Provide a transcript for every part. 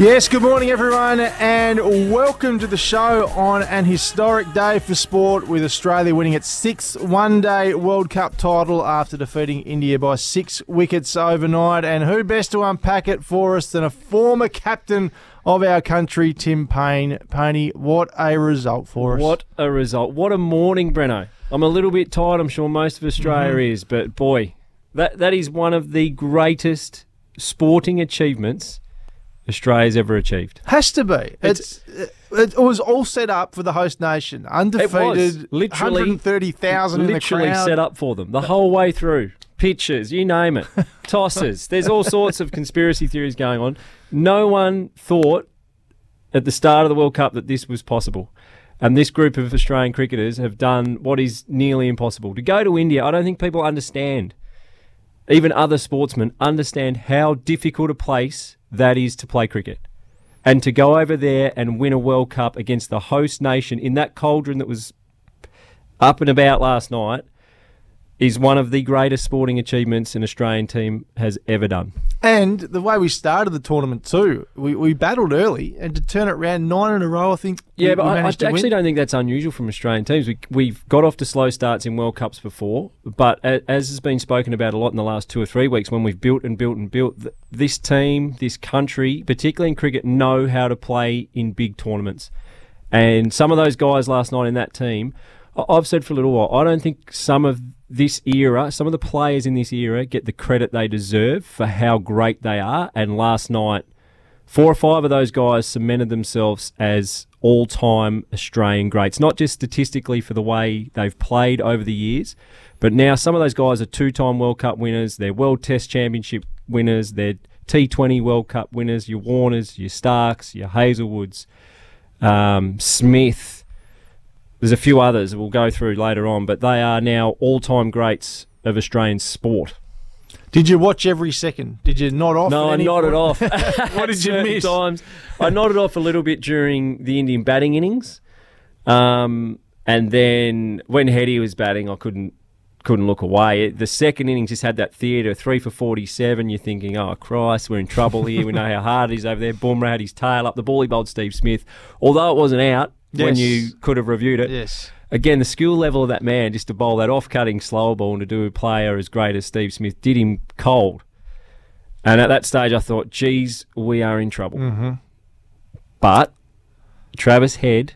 Yes, good morning, everyone, and welcome to the show on an historic day for sport with Australia winning its sixth one day World Cup title after defeating India by six wickets overnight. And who best to unpack it for us than a former captain of our country, Tim Paine? Pony, what a result for us. What a result. What a morning, Breno. I'm a little bit tired, I'm sure most of Australia Mm-hmm. is, but boy, that, that is one of the greatest sporting achievements Australia's ever achieved. Has to be. It's, it was all set up for the host nation. Undefeated, Literally- 130,000 in the Literally crowd. set up for them the whole way through. Pitches, you name it. Tosses. There's all sorts of conspiracy theories going on. No one thought at the start of the World Cup that this was possible. And this group of Australian cricketers have done what is nearly impossible. To go to India, I don't think people understand, even other sportsmen, understand how difficult a place that is to play cricket. And to go over there and win a World Cup against the host nation in that cauldron that was up and about last night is one of the greatest sporting achievements an Australian team has ever done. And the way we started the tournament too, we, we battled early, and to turn it around nine in a row, I think. we- Yeah, but we I, I actually win. don't think that's unusual from Australian teams. We, we've got off to slow starts in World Cups before, but as has been spoken about a lot in the last two or three weeks, when we've built and built and built, this team, this country, particularly in cricket, know how to play in big tournaments. And some of those guys last night in that team, I've said for a little while, I don't think some of this era, some of the players in this era get the credit they deserve for how great they are. And last night, four or five of those guys cemented themselves as all time Australian greats, not just statistically for the way they've played over the years, but now some of those guys are two time World Cup winners, they're World Test Championship winners, they're T20 World Cup winners, your Warners, your Starks, your Hazlewoods, um, Smith. There's a few others we'll go through later on, but they are now all time greats of Australian sport. Did you watch every second? Did you nod off? No, at I nodded point? off. What did you miss? Times. I nodded off a little bit during the Indian batting innings, um, and then when Heady was batting, I couldn't couldn't look away. The second innings just had that theatre, three for forty-seven. You're thinking, oh Christ, we're in trouble here. we know how hard it is over there. Bumrah had his tail up. The ball he bowled Steve Smith, although it wasn't out when you could have reviewed it. Yes. Again, the skill level of that man just to bowl that off-cutting slower ball and to do a player as great as Steve Smith did him cold. And at that stage, I thought, geez, we are in trouble. Mm-hmm. But Travis Head,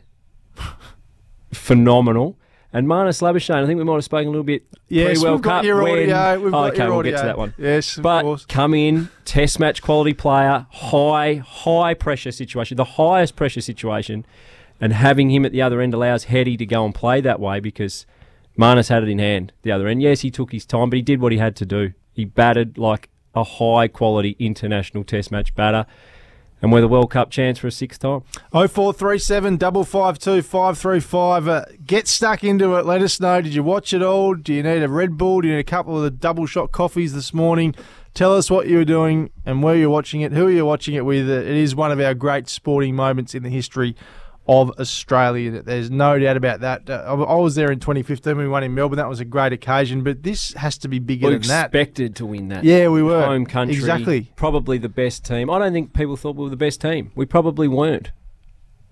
phenomenal. And Marnus Labuschagne, I think we might have spoken a little bit Yes, pre-World we've got your when- audio. We've Oh, got okay, your we'll audio. get to that one. Yes, of But course. come in, test match quality player, high, high pressure situation, the highest pressure situation, and having him at the other end allows Heady to go and play that way because Marnus had it in hand the other end. Yes, he took his time, but he did what he had to do. He batted like a high quality international test match batter. And we're the World Cup chance for a sixth time. Oh four three seven double five two five three five. Uh, get stuck into it. Let us know. Did you watch it all? Do you need a Red Bull? Do you need a couple of the double shot coffees this morning? Tell us what you were doing and where you're watching it. Who are you watching it with? Uh, It is one of our great sporting moments in the history of Australia. There's no doubt about that. Uh, I was there in 2015 when we won in Melbourne. That was a great occasion, but this has to be bigger We than that. expected to win that. Yeah, we were. Home country. Exactly. Probably the best team. I don't think people thought we were the best team. We probably weren't.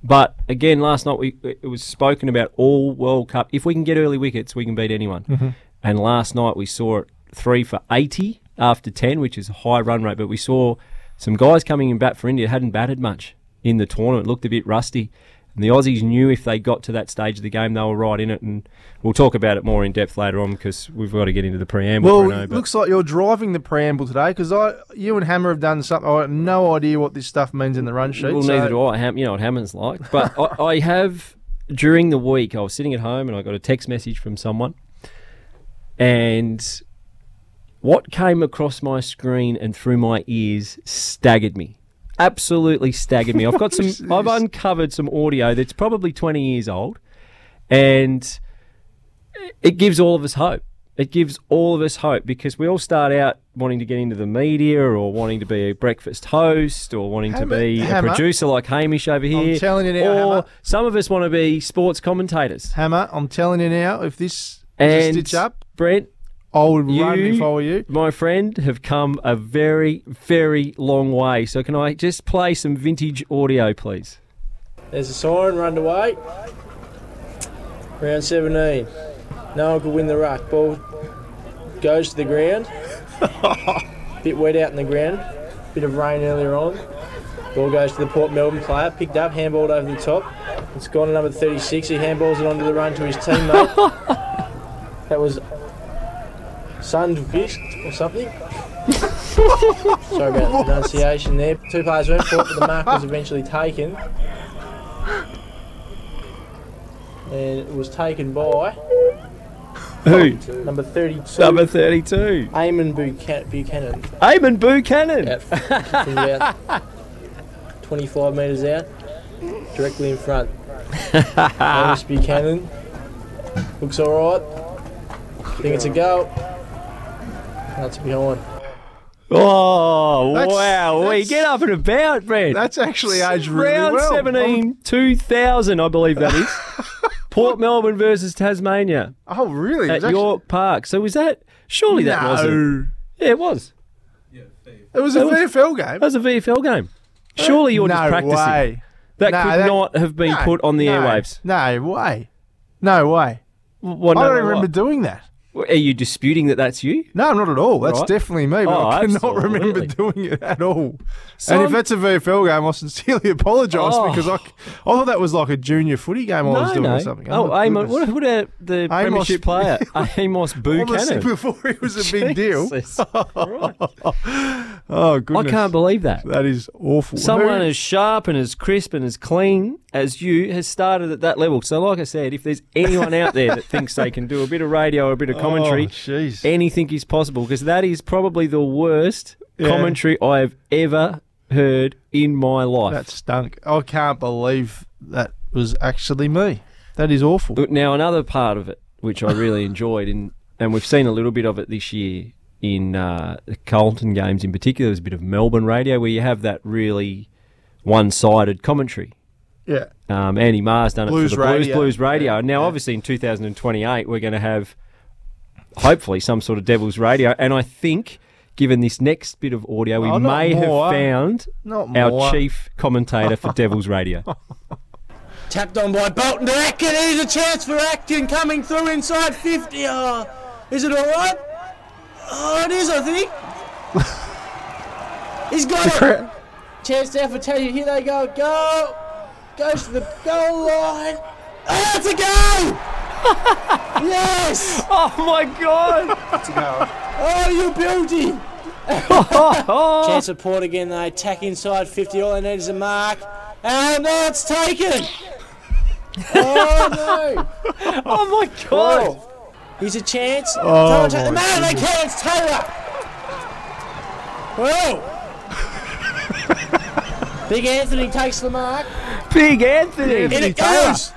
But again, last night we it was spoken about all World Cup. If we can get early wickets, we can beat anyone. Mm-hmm. And last night we saw it three for 80 after 10, which is a high run rate. But we saw some guys coming in bat for India hadn't batted much in the tournament, looked a bit rusty. And the Aussies knew if they got to that stage of the game, they were right in it. And we'll talk about it more in depth later on because we've got to get into the preamble. Well, Bruno, it but- looks like you're driving the preamble today because I, you and Hammer have done something. I have no idea what this stuff means in the run sheet. Well, so- neither do I. Ham, you know what Hammond's like. But I, I have, during the week, I was sitting at home and I got a text message from someone. And what came across my screen and through my ears staggered me. Absolutely staggered me. I've got some. I've uncovered some audio that's probably 20 years old, and it gives all of us hope. It gives all of us hope because we all start out wanting to get into the media or wanting to be a breakfast host or wanting to Hammer- be a producer like Hamish over here. I'm telling you now, Or Hammer. some of us want to be sports commentators. Hammer, I'm telling you now, if this is a And stitch up, Brent, I would you- run if I were you. my friend, have come a very, very long way. So can I just play some vintage audio, please? There's a siren, run away. Round 17. No one could win the ruck. Ball goes to the ground. Bit wet out in the ground. Bit of rain earlier on. Ball goes to the Port Melbourne player. Picked up, handballed over the top. It's gone to number 36. He handballs it onto the run to his teammate. that was Sundqvist or something. Sorry about the pronunciation there. Two players went for it, but the mark was eventually taken. And it was taken by Who? number 32, Number 32. Amon Bucha- Buchanan, Amon Buchanan. out from about 25 metres out, directly in front. Amon Buchanan looks alright. I Think it's a goal. That's behind. Oh, That's- wow. We that's- get up and about, man. That's actually aged really Round well. 17, 2000, I believe that is. Port Melbourne versus Tasmania Oh, really? It at was actually- York Park. So was that? Surely that no. wasn't. Yeah, it was. Yeah. It was a That was- VFL game. That was a VFL game. Surely you're no just practicing. way. That No, could that- not have been No, put on the no, airwaves. No way. No way. Well, I no, don't no, remember what? doing that. Are you disputing that that's you? No, not at all. That's Right. definitely me, but Oh, I cannot absolutely. remember doing it at all. and Some- if that's a VFL game, I sincerely apologise Oh. because I thought that was like a junior footy game I was no, doing no. or something. Oh, oh, my Amon. goodness. What, what about the premiership player? Amon Honestly, Buchanan. before he was a big deal. Oh, I can't believe that. That is awful. Someone Who- as sharp and as crisp and as clean as you has started at that level. So, like I said, if there's anyone out there that thinks they can do a bit of radio or a bit of commentary, Oh, anything is possible because that is probably the worst Yeah. commentary I have ever heard in my life. that stunk. I can't believe that was actually me. That is awful. Now another part of it, which I really enjoyed, in, and we've seen a little bit of it this year in uh, the Carlton games in particular. There's a bit of Melbourne radio where you have that really one-sided commentary. Yeah. Um, Andy Maher's done Blues it for the Blues radio. Blues Radio. Yeah, now, yeah. obviously, in 2028, we're going to have hopefully some sort of Devils Radio. And I think, given this next bit of audio, we Oh, may more. have found Not our more. chief commentator for Devils Radio. Tapped on by Bolton to Atkin. Here's a chance for Atkin coming through inside 50. Oh, is it all right? Oh, it is, I think. He's got it. Chance now for Teddy. Here they go. Go. Goes to the goal line. Oh, it's a goal! yes! oh my God! Oh, you beauty! Chance of Port again. They attack inside 50. All they need is a mark. And now it's taken. Oh, no. Oh my God! Oh. Here's a chance. Oh, Taylor, take the my man, they can. It's Taylor. Well. Big Anthony takes the mark. Big Anthony! In it goes.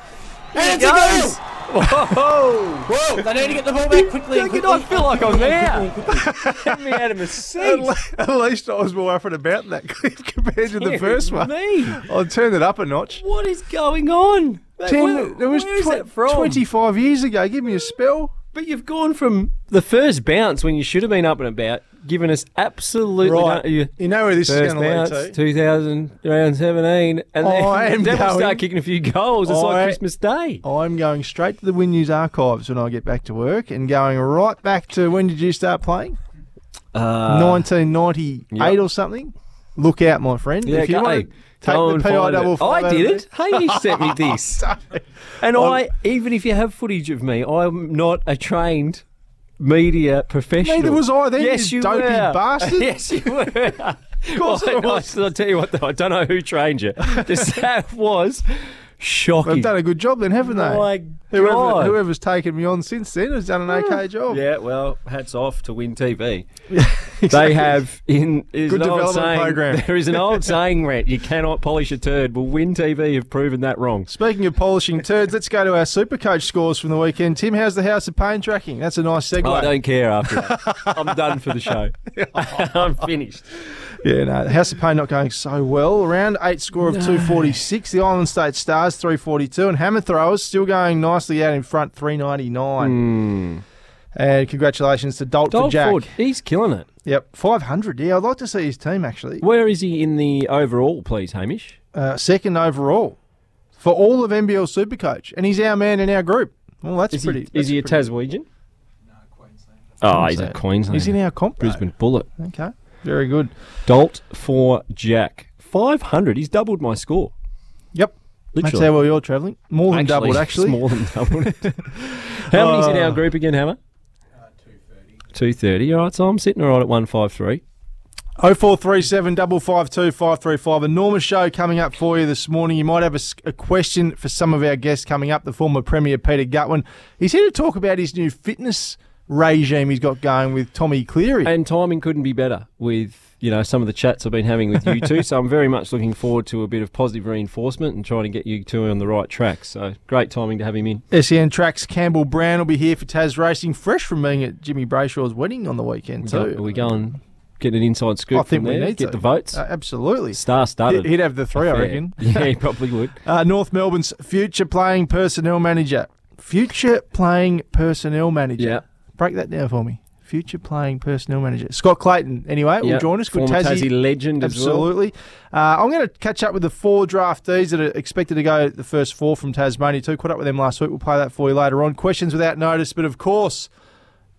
And It goes. goal. Whoa! Whoa, they need to get the ball back quickly. I and cannot quickly. feel like I'm there. Quickly and quickly. Get me out of my At, seat. at least I was more up and about in that clip compared to the first one. Me. I turned it up a notch. What is going on? Ten, where- it was where is tw- that from? 25 years ago. Give me a spell. But you've gone from the first bounce when you should have been up and about, giving us absolutely Right. no- you- You know where this is going to lead to. 2000, round 17, and then I am Devils going- start kicking a few goals. It's like Christmas Day. I'm going straight to the WIN News archives when I get back to work and going right back to when did you start playing? Uh, 1998 yep. or something. Look out, my friend. yeah, if you want to take the PI double it. I did it. Hamish sent me this. And I, even if you have footage of me, I'm not a trained media professional. Neither was I then, Yes, you you dopey were. bast. yes, you were. Of course I was. I, will tell you what, though, I don't know who trained you. The stat was Shocking. They've done a good job then, haven't they? Oh my Whoever, God. whoever's taken me on since then has done an okay job. Yeah, well, hats off to WIN TV. They have in is Good an old development saying. program. There is an old saying, Rhett, you cannot polish a turd. Well, WIN TV have proven that wrong. Speaking of polishing turds, let's go to our super coach scores from the weekend. Tim, how's the House of Pain tracking? That's a nice segue. I don't care after that. I'm done for the show. I'm finished. Yeah, no, House of Pain not going so well. Around eight score of 246. The Island State Stars 342, and Hammer Throwers still going nicely out in front 399. And congratulations to Dalt for Jack. Ford, he's killing it. Yep, 500. Yeah, I'd like to see his team actually. Where is he in the overall, please, Hamish? Uh, second overall for all of NBL Supercoach, and he's our man in our group. Well, that's Is pretty. he, that's is he a pretty- Taswegian? Oh, he's a Queensland. He's in our comp. Brisbane Bullet. Okay, very good. Dolt for Jack. 500. He's doubled my score. Yep. Literally. That's how well you're travelling. More than Actually, doubled, actually. It's more than doubled. How many's in our group again, Hammer? Uh, 230. 230. All right, so I'm sitting all right at 153. 0437 552 535. Enormous show coming up for you this morning. You might have a question for some of our guests coming up. The former Premier Peter Gutwein. He's here to talk about his new fitness regime he's got going with Tommy Cleary. And timing couldn't be better with, you know, some of the chats I've been having with you two. so I'm very much looking forward to a bit of positive reinforcement and trying to get you two on the right track. So great timing to have him in. SEN Tracks Campbell Brown will be here for Taz Racing, fresh from being at Jimmy Brayshaw's wedding on the weekend, We too. go, are we going, get an inside scoop I think from we there, need get to. the votes? Uh, absolutely. Star started. He'd have the three, I reckon. Yeah, he probably would. Uh, North Melbourne's future playing personnel manager. Future playing personnel manager. Yeah. Break that down for me. Future playing personnel manager. Scott Clayton, anyway, will Yep. join us. Good Former Tassie. Tassie legend as well. Absolutely. Uh, I'm going to catch up with the four draftees that are expected to go the first four from Tasmania too. Caught up with them last week. We'll play that for you later on. Questions without notice, but of course,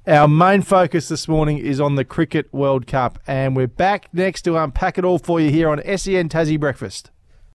our main focus this morning is on the Cricket World Cup, and we're back next to unpack it all for you here on SEN Tassie Breakfast.